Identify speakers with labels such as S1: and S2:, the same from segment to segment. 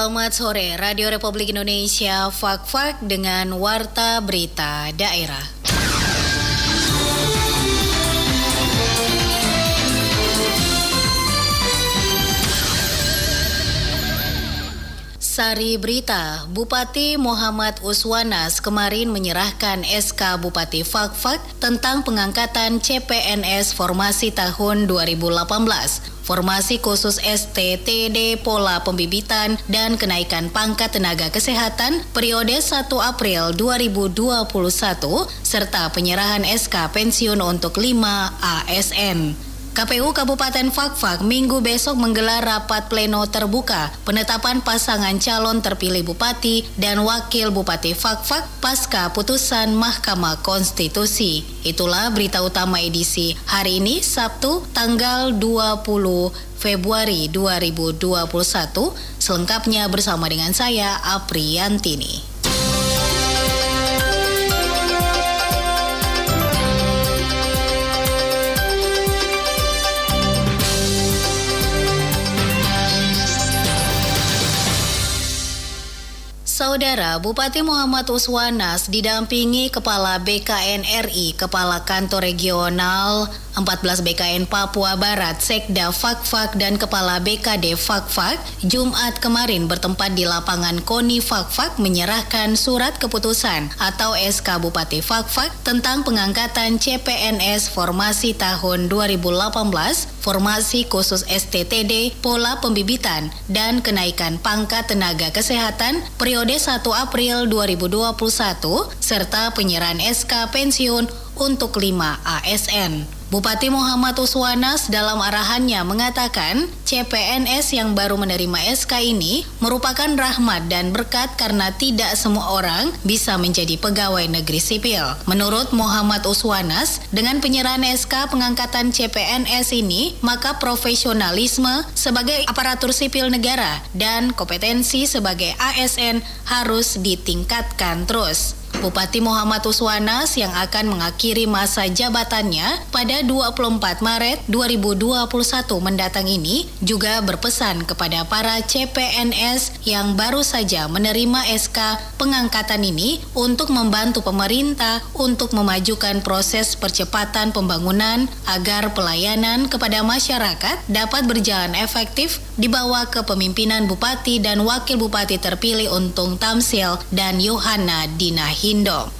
S1: Selamat sore, Radio Republik Indonesia Fak-Fak dengan Warta Berita Daerah. Sari Berita, Bupati Muhammad Uswanas kemarin menyerahkan SK Bupati Fakfak tentang pengangkatan CPNS formasi tahun 2018 formasi khusus STTD pola pembibitan dan kenaikan pangkat tenaga kesehatan periode 1 April 2021 serta penyerahan SK pensiun untuk 5 ASN. KPU Kabupaten Fakfak minggu besok menggelar rapat pleno terbuka penetapan pasangan calon terpilih bupati dan wakil bupati Fakfak pasca putusan Mahkamah Konstitusi. Itulah berita utama edisi hari ini Sabtu tanggal 20 Februari 2021 selengkapnya bersama dengan saya Apriantini. Saudara Bupati Muhammad Uswanas didampingi Kepala BKN RI, Kepala Kantor Regional 14 BKN Papua Barat, Sekda Fakfak dan Kepala BKD Fakfak Jumat kemarin bertempat di lapangan Koni Fakfak menyerahkan surat keputusan atau SK Bupati Fakfak tentang pengangkatan CPNS formasi tahun 2018, formasi khusus STTD, pola pembibitan dan kenaikan pangkat tenaga kesehatan periode periode 1 April 2021 serta penyerahan SK pensiun untuk 5 ASN. Bupati Muhammad Uswanas dalam arahannya mengatakan CPNS yang baru menerima SK ini merupakan rahmat dan berkat karena tidak semua orang bisa menjadi pegawai negeri sipil. Menurut Muhammad Uswanas, dengan penyerahan SK pengangkatan CPNS ini, maka profesionalisme sebagai aparatur sipil negara dan kompetensi sebagai ASN harus ditingkatkan terus. Bupati Muhammad Uswanas yang akan mengakhiri masa jabatannya pada 24 Maret 2021 mendatang ini juga berpesan kepada para CPNS yang baru saja menerima SK pengangkatan ini untuk membantu pemerintah untuk memajukan proses percepatan pembangunan agar pelayanan kepada masyarakat dapat berjalan efektif di bawah kepemimpinan Bupati dan Wakil Bupati terpilih Untung Tamsil dan Yohana Dinahi Indo.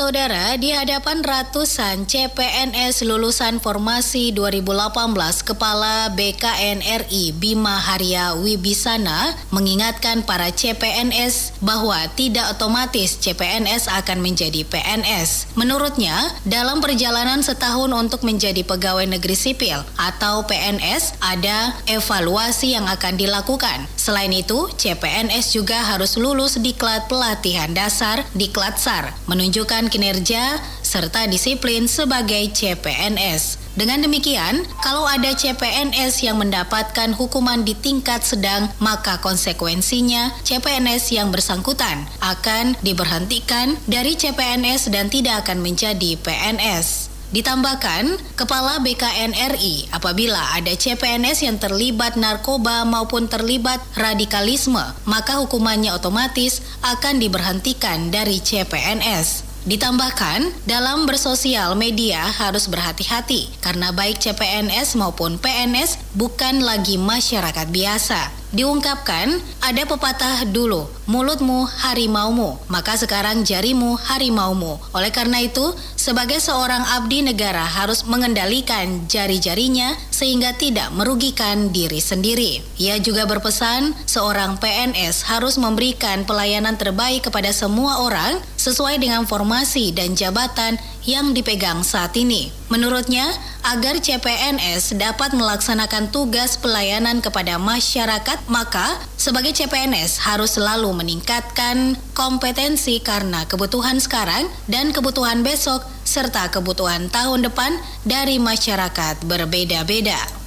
S1: Saudara, di hadapan ratusan CPNS lulusan formasi 2018 Kepala BKN RI Bima Harya Wibisana mengingatkan para CPNS bahwa tidak otomatis CPNS akan menjadi PNS. Menurutnya, dalam perjalanan setahun untuk menjadi pegawai negeri sipil atau PNS ada evaluasi yang akan dilakukan. Selain itu, CPNS juga harus lulus diklat pelatihan dasar diklat SAR, menunjukkan kinerja, serta disiplin sebagai CPNS. Dengan demikian, kalau ada CPNS yang mendapatkan hukuman di tingkat sedang, maka konsekuensinya CPNS yang bersangkutan akan diberhentikan dari CPNS dan tidak akan menjadi PNS. Ditambahkan, Kepala BKN RI apabila ada CPNS yang terlibat narkoba maupun terlibat radikalisme, maka hukumannya otomatis akan diberhentikan dari CPNS. Ditambahkan, dalam bersosial media harus berhati-hati karena baik CPNS maupun PNS bukan lagi masyarakat biasa. Diungkapkan, ada pepatah dulu, mulutmu harimaumu, maka sekarang jarimu harimaumu. Oleh karena itu, sebagai seorang abdi negara harus mengendalikan jari-jarinya sehingga tidak merugikan diri sendiri. Ia juga berpesan, seorang PNS harus memberikan pelayanan terbaik kepada semua orang sesuai dengan formasi dan jabatan yang dipegang saat ini. Menurutnya, agar CPNS dapat melaksanakan tugas pelayanan kepada masyarakat, maka sebagai CPNS harus selalu meningkatkan kompetensi karena kebutuhan sekarang dan kebutuhan besok serta kebutuhan tahun depan dari masyarakat berbeda-beda.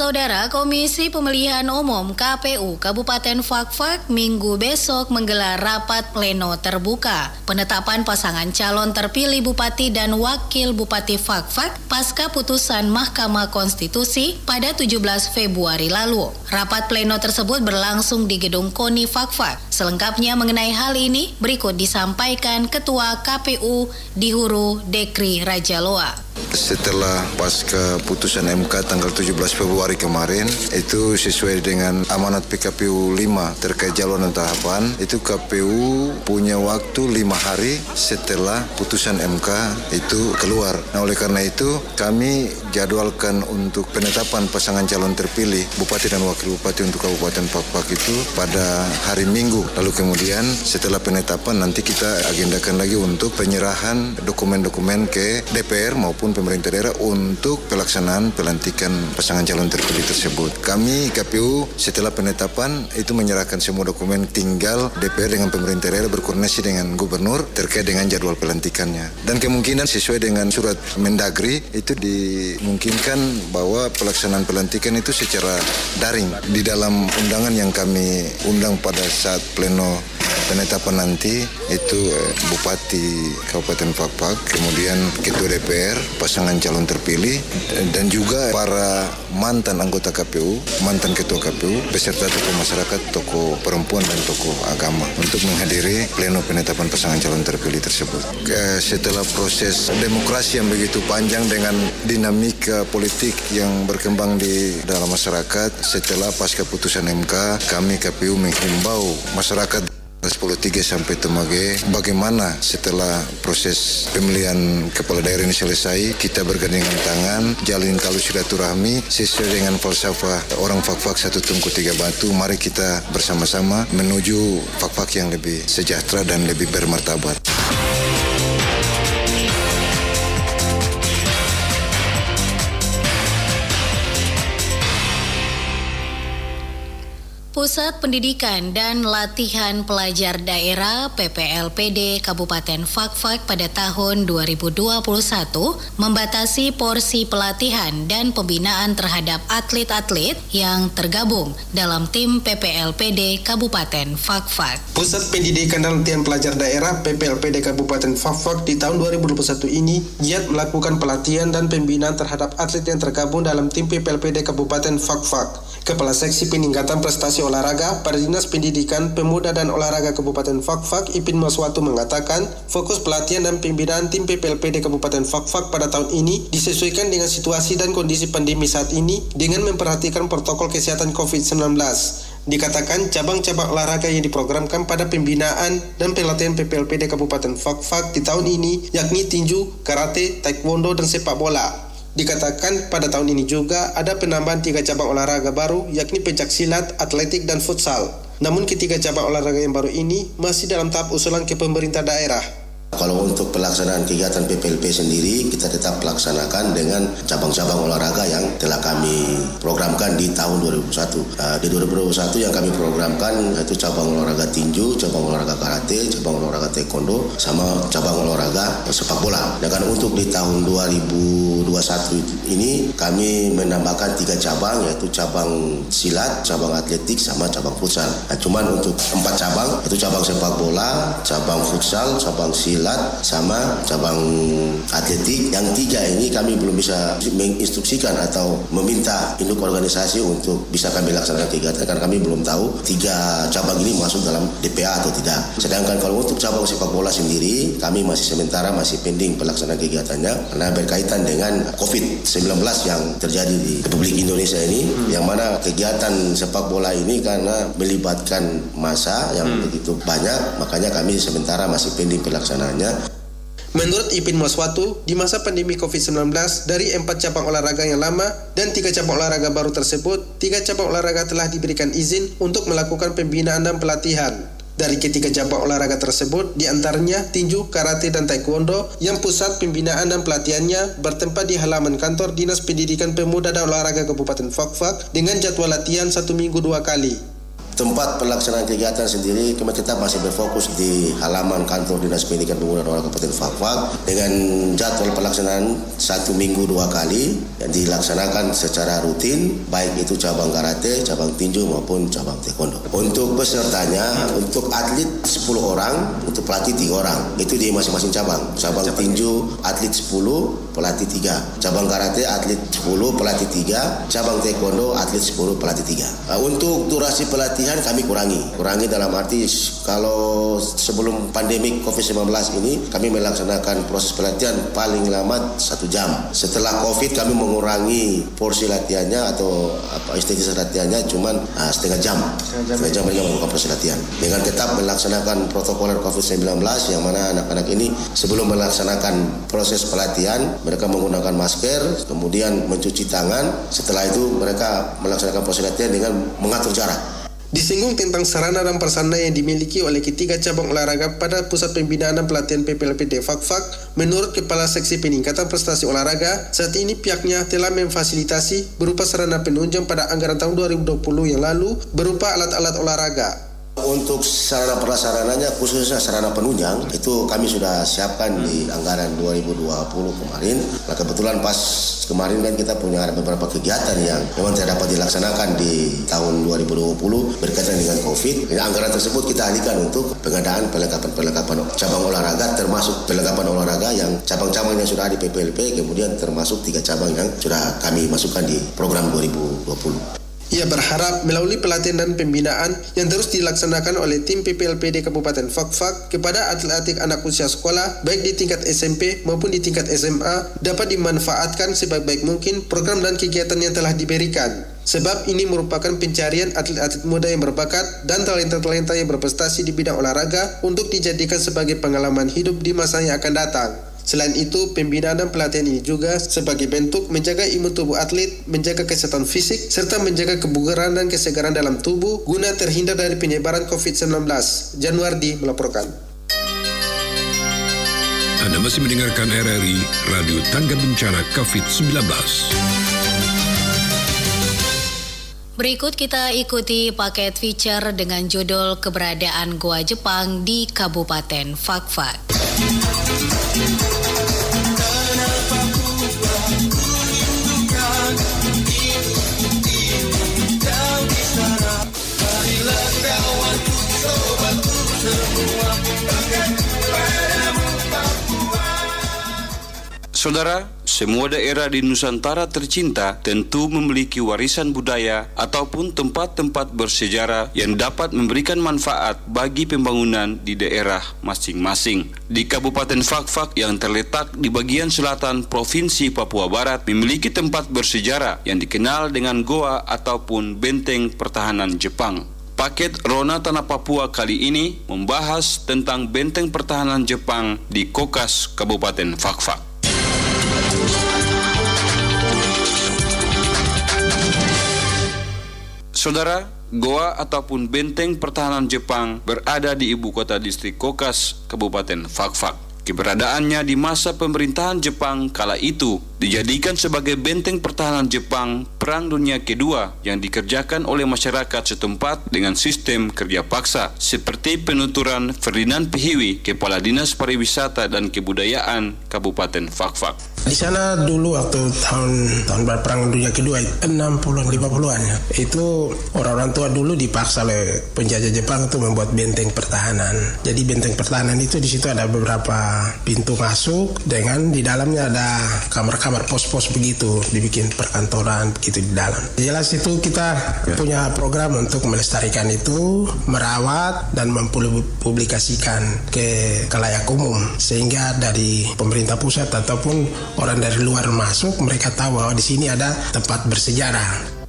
S1: Saudara Komisi Pemilihan Umum KPU Kabupaten Fakfak minggu besok menggelar rapat pleno terbuka penetapan pasangan calon terpilih Bupati dan Wakil Bupati Fakfak pasca putusan Mahkamah Konstitusi pada 17 Februari lalu. Rapat pleno tersebut berlangsung di Gedung Koni Fakfak. Selengkapnya mengenai hal ini berikut disampaikan Ketua KPU Dihuru Dekri Raja Loa
S2: setelah pasca putusan MK tanggal 17 Februari kemarin itu sesuai dengan amanat PKPU 5 terkait jalur dan tahapan itu KPU punya waktu lima hari setelah putusan MK itu keluar. Nah oleh karena itu kami jadwalkan untuk penetapan pasangan calon terpilih Bupati dan Wakil Bupati untuk Kabupaten Pakpak itu pada hari Minggu. Lalu kemudian setelah penetapan nanti kita agendakan lagi untuk penyerahan dokumen-dokumen ke DPR maupun pemerintah daerah untuk pelaksanaan pelantikan pasangan calon terpilih tersebut. Kami KPU setelah penetapan itu menyerahkan semua dokumen tinggal DPR dengan pemerintah daerah berkoordinasi dengan gubernur terkait dengan jadwal pelantikannya. Dan kemungkinan sesuai dengan surat Mendagri itu dimungkinkan bahwa pelaksanaan pelantikan itu secara daring di dalam undangan yang kami undang pada saat pleno penetapan nanti itu eh, Bupati Kabupaten Pakpak, kemudian Ketua DPR, pasangan calon terpilih, dan juga para mantan anggota KPU, mantan Ketua KPU, beserta tokoh masyarakat, tokoh perempuan dan tokoh agama untuk menghadiri pleno penetapan pasangan calon terpilih tersebut. Setelah proses demokrasi yang begitu panjang dengan dinamika politik yang berkembang di dalam masyarakat, setelah pasca putusan MK, kami KPU menghimbau masyarakat 10.3 sampai Temage bagaimana setelah proses pemilihan kepala daerah ini selesai kita bergandengan tangan jalin kalau silaturahmi sesuai dengan falsafah orang fak-fak satu tungku tiga batu mari kita bersama-sama menuju fak-fak yang lebih sejahtera dan lebih bermartabat.
S1: Pusat Pendidikan dan Latihan Pelajar Daerah PPLPD Kabupaten Fakfak pada tahun 2021 membatasi porsi pelatihan dan pembinaan terhadap atlet-atlet yang tergabung dalam tim PPLPD Kabupaten Fakfak.
S3: Pusat Pendidikan dan Latihan Pelajar Daerah PPLPD Kabupaten Fakfak di tahun 2021 ini giat melakukan pelatihan dan pembinaan terhadap atlet yang tergabung dalam tim PPLPD Kabupaten Fakfak. Kepala Seksi Peningkatan Prestasi Olahraga pada Dinas Pendidikan, Pemuda dan Olahraga Kabupaten Fakfak, Ipin Maswatu mengatakan, fokus pelatihan dan pembinaan tim PPLPD Kabupaten Fakfak pada tahun ini disesuaikan dengan situasi dan kondisi pandemi saat ini dengan memperhatikan protokol kesehatan COVID-19. Dikatakan cabang-cabang olahraga yang diprogramkan pada pembinaan dan pelatihan PPLPD Kabupaten Fakfak di tahun ini yakni tinju, karate, taekwondo, dan sepak bola. Dikatakan pada tahun ini juga ada penambahan tiga cabang olahraga baru yakni pencak silat, atletik, dan futsal. Namun ketiga cabang olahraga yang baru ini masih dalam tahap usulan ke pemerintah daerah.
S4: Kalau untuk pelaksanaan kegiatan PPLP sendiri, kita tetap laksanakan dengan cabang-cabang olahraga yang telah kami programkan di tahun 2001. Uh, di 2021 yang kami programkan yaitu cabang olahraga tinju, cabang olahraga karate, cabang olahraga taekwondo, sama cabang olahraga sepak bola. Dan untuk di tahun 2021 ini kami menambahkan tiga cabang yaitu cabang silat, cabang atletik, sama cabang futsal. Nah, cuman untuk empat cabang yaitu cabang sepak bola, cabang futsal, cabang silat, silat sama cabang atletik. Yang tiga ini kami belum bisa menginstruksikan atau meminta induk organisasi untuk bisa kami laksanakan kegiatan karena kami belum tahu tiga cabang ini masuk dalam DPA atau tidak. Sedangkan kalau untuk cabang sepak bola sendiri kami masih sementara masih pending pelaksanaan kegiatannya karena berkaitan dengan COVID-19 yang terjadi di Republik Indonesia ini hmm. yang mana kegiatan sepak bola ini karena melibatkan masa yang hmm. begitu banyak makanya kami sementara masih pending pelaksanaan
S3: Menurut Ipin Maswatu, di masa pandemi COVID-19, dari empat cabang olahraga yang lama dan tiga cabang olahraga baru tersebut, tiga cabang olahraga telah diberikan izin untuk melakukan pembinaan dan pelatihan. Dari ketiga cabang olahraga tersebut, di antaranya tinju, karate, dan taekwondo, yang pusat pembinaan dan pelatihannya bertempat di halaman kantor Dinas Pendidikan Pemuda dan Olahraga Kabupaten Fakfak dengan jadwal latihan satu minggu dua kali.
S4: Tempat pelaksanaan kegiatan sendiri kami tetap masih berfokus di halaman kantor Dinas Pendidikan Pemuda dan Kabupaten Fakfak dengan jadwal pelaksanaan satu minggu dua kali yang dilaksanakan secara rutin baik itu cabang karate, cabang tinju maupun cabang taekwondo. Untuk pesertanya, untuk atlet 10 orang, untuk pelatih 3 orang. Itu di masing-masing cabang. Cabang tinju atlet 10, pelatih 3. Cabang karate atlet 10, pelatih 3. Cabang taekwondo atlet 10, pelatih 3. Nah, untuk durasi pelatihan kami kurangi. Kurangi dalam arti kalau sebelum pandemi COVID-19 ini kami melaksanakan proses pelatihan paling lama satu jam. Setelah COVID kami mengurangi porsi latihannya atau apa istilah latihannya cuma uh, setengah jam. Setengah jam mereka melakukan proses latihan. Dengan tetap melaksanakan protokol COVID-19 yang mana anak-anak ini sebelum melaksanakan proses pelatihan mereka menggunakan masker, kemudian mencuci tangan. Setelah itu mereka melaksanakan proses latihan dengan mengatur jarak.
S3: Disinggung tentang sarana dan prasarana yang dimiliki oleh ketiga cabang olahraga pada Pusat Pembinaan dan Pelatihan PPLP Fakfak, menurut Kepala Seksi Peningkatan Prestasi Olahraga, saat ini pihaknya telah memfasilitasi berupa sarana penunjang pada anggaran tahun 2020 yang lalu berupa alat-alat olahraga
S4: untuk sarana prasarananya khususnya sarana penunjang itu kami sudah siapkan di anggaran 2020 kemarin. Nah kebetulan pas kemarin kan kita punya ada beberapa kegiatan yang memang tidak dapat dilaksanakan di tahun 2020 berkaitan dengan COVID. Ini anggaran tersebut kita alihkan untuk pengadaan perlengkapan-perlengkapan cabang olahraga termasuk perlengkapan olahraga yang cabang-cabang yang sudah ada di PPLP kemudian termasuk tiga cabang yang sudah kami masukkan di program 2020.
S3: Ia berharap melalui pelatihan dan pembinaan yang terus dilaksanakan oleh tim PPLPD Kabupaten Fakfak kepada atlet-atlet anak usia sekolah baik di tingkat SMP maupun di tingkat SMA dapat dimanfaatkan sebaik-baik mungkin program dan kegiatan yang telah diberikan. Sebab ini merupakan pencarian atlet-atlet muda yang berbakat dan talenta-talenta yang berprestasi di bidang olahraga untuk dijadikan sebagai pengalaman hidup di masa yang akan datang. Selain itu, pembinaan dan pelatihan ini juga sebagai bentuk menjaga imun tubuh atlet, menjaga kesehatan fisik, serta menjaga kebugaran dan kesegaran dalam tubuh guna terhindar dari penyebaran COVID-19. Januardi melaporkan.
S5: Anda masih mendengarkan RRI Radio Tangga Bencana COVID-19.
S1: Berikut kita ikuti paket feature dengan judul Keberadaan Goa Jepang di Kabupaten Fakfak. -Fak.
S6: Saudara, semua daerah di Nusantara tercinta tentu memiliki warisan budaya ataupun tempat-tempat bersejarah yang dapat memberikan manfaat bagi pembangunan di daerah masing-masing. Di Kabupaten Fakfak yang terletak di bagian selatan Provinsi Papua Barat memiliki tempat bersejarah yang dikenal dengan Goa ataupun Benteng Pertahanan Jepang. Paket Rona Tanah Papua kali ini membahas tentang benteng pertahanan Jepang di Kokas, Kabupaten Fakfak. Saudara, Goa ataupun benteng pertahanan Jepang berada di ibu kota distrik Kokas, Kabupaten Fakfak. Keberadaannya di masa pemerintahan Jepang kala itu dijadikan sebagai benteng pertahanan Jepang Perang Dunia Kedua yang dikerjakan oleh masyarakat setempat dengan sistem kerja paksa seperti penuturan Ferdinand Pihiwi, Kepala Dinas Pariwisata dan Kebudayaan Kabupaten Fakfak.
S7: Di sana dulu waktu tahun tahun perang dunia kedua 60-an 50-an itu orang-orang tua dulu dipaksa oleh penjajah Jepang untuk membuat benteng pertahanan. Jadi benteng pertahanan itu di situ ada beberapa pintu masuk dengan di dalamnya ada kamar-kamar pos-pos begitu dibikin perkantoran begitu di dalam. Jelas itu kita ya. punya program untuk melestarikan itu, merawat dan mempublikasikan ke kalayak umum sehingga dari pemerintah pusat ataupun orang dari luar masuk mereka tahu bahwa di sini ada tempat bersejarah.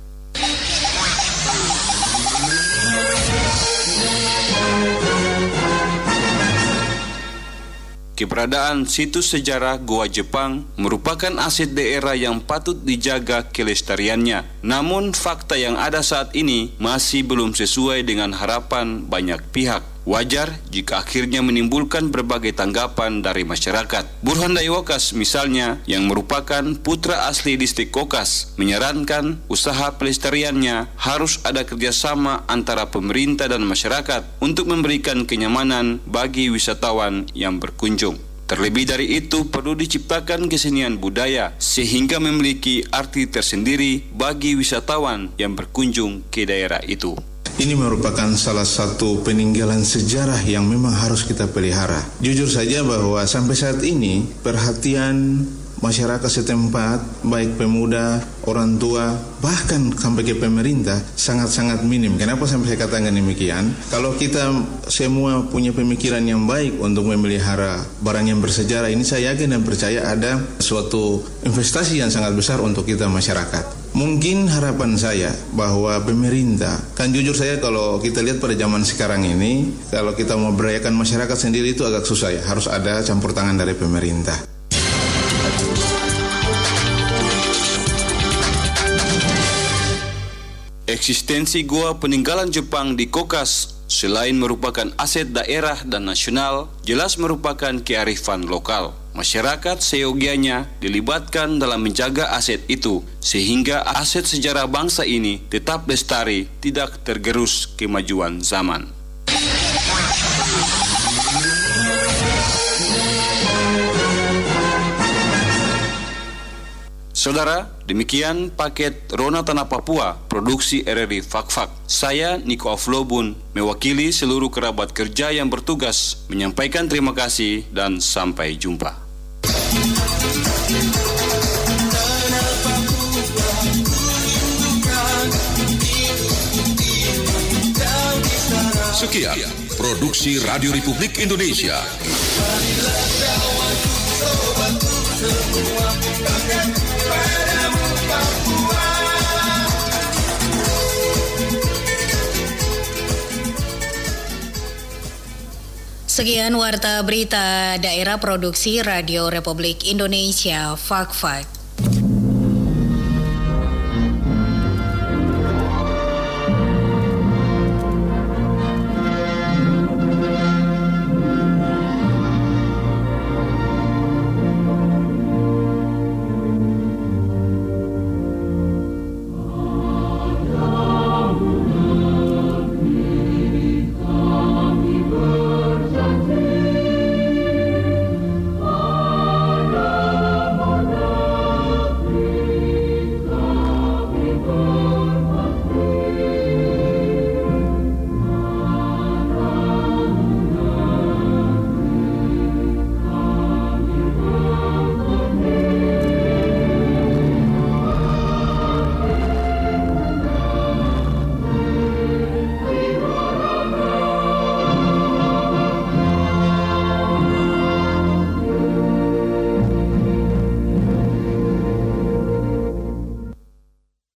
S6: Keberadaan situs sejarah Goa Jepang merupakan aset daerah yang patut dijaga kelestariannya. Namun fakta yang ada saat ini masih belum sesuai dengan harapan banyak pihak. Wajar jika akhirnya menimbulkan berbagai tanggapan dari masyarakat. Burhan Daiwakas misalnya yang merupakan putra asli distrik Kokas menyarankan usaha pelestariannya harus ada kerjasama antara pemerintah dan masyarakat untuk memberikan kenyamanan bagi wisatawan yang berkunjung. Terlebih dari itu, perlu diciptakan kesenian budaya sehingga memiliki arti tersendiri bagi wisatawan yang berkunjung ke daerah itu.
S8: Ini merupakan salah satu peninggalan sejarah yang memang harus kita pelihara. Jujur saja bahwa sampai saat ini perhatian masyarakat setempat, baik pemuda, orang tua, bahkan sampai ke pemerintah sangat-sangat minim. Kenapa sampai saya katakan demikian? Kalau kita semua punya pemikiran yang baik untuk memelihara barang yang bersejarah ini, saya yakin dan percaya ada suatu investasi yang sangat besar untuk kita masyarakat. Mungkin harapan saya bahwa pemerintah, kan jujur saya kalau kita lihat pada zaman sekarang ini, kalau kita mau berayakan masyarakat sendiri itu agak susah ya, harus ada campur tangan dari pemerintah.
S6: Eksistensi gua peninggalan Jepang di Kokas selain merupakan aset daerah dan nasional, jelas merupakan kearifan lokal. Masyarakat seyogianya dilibatkan dalam menjaga aset itu, sehingga aset sejarah bangsa ini tetap lestari, tidak tergerus kemajuan zaman. Saudara, demikian paket Rona Tanah Papua, produksi RRI Fakfak. Saya Niko Aflobun, mewakili seluruh kerabat kerja yang bertugas, menyampaikan terima kasih dan sampai jumpa.
S5: Sekian produksi Radio Republik Indonesia.
S1: Sekian warta berita daerah produksi Radio Republik Indonesia Fak Fak.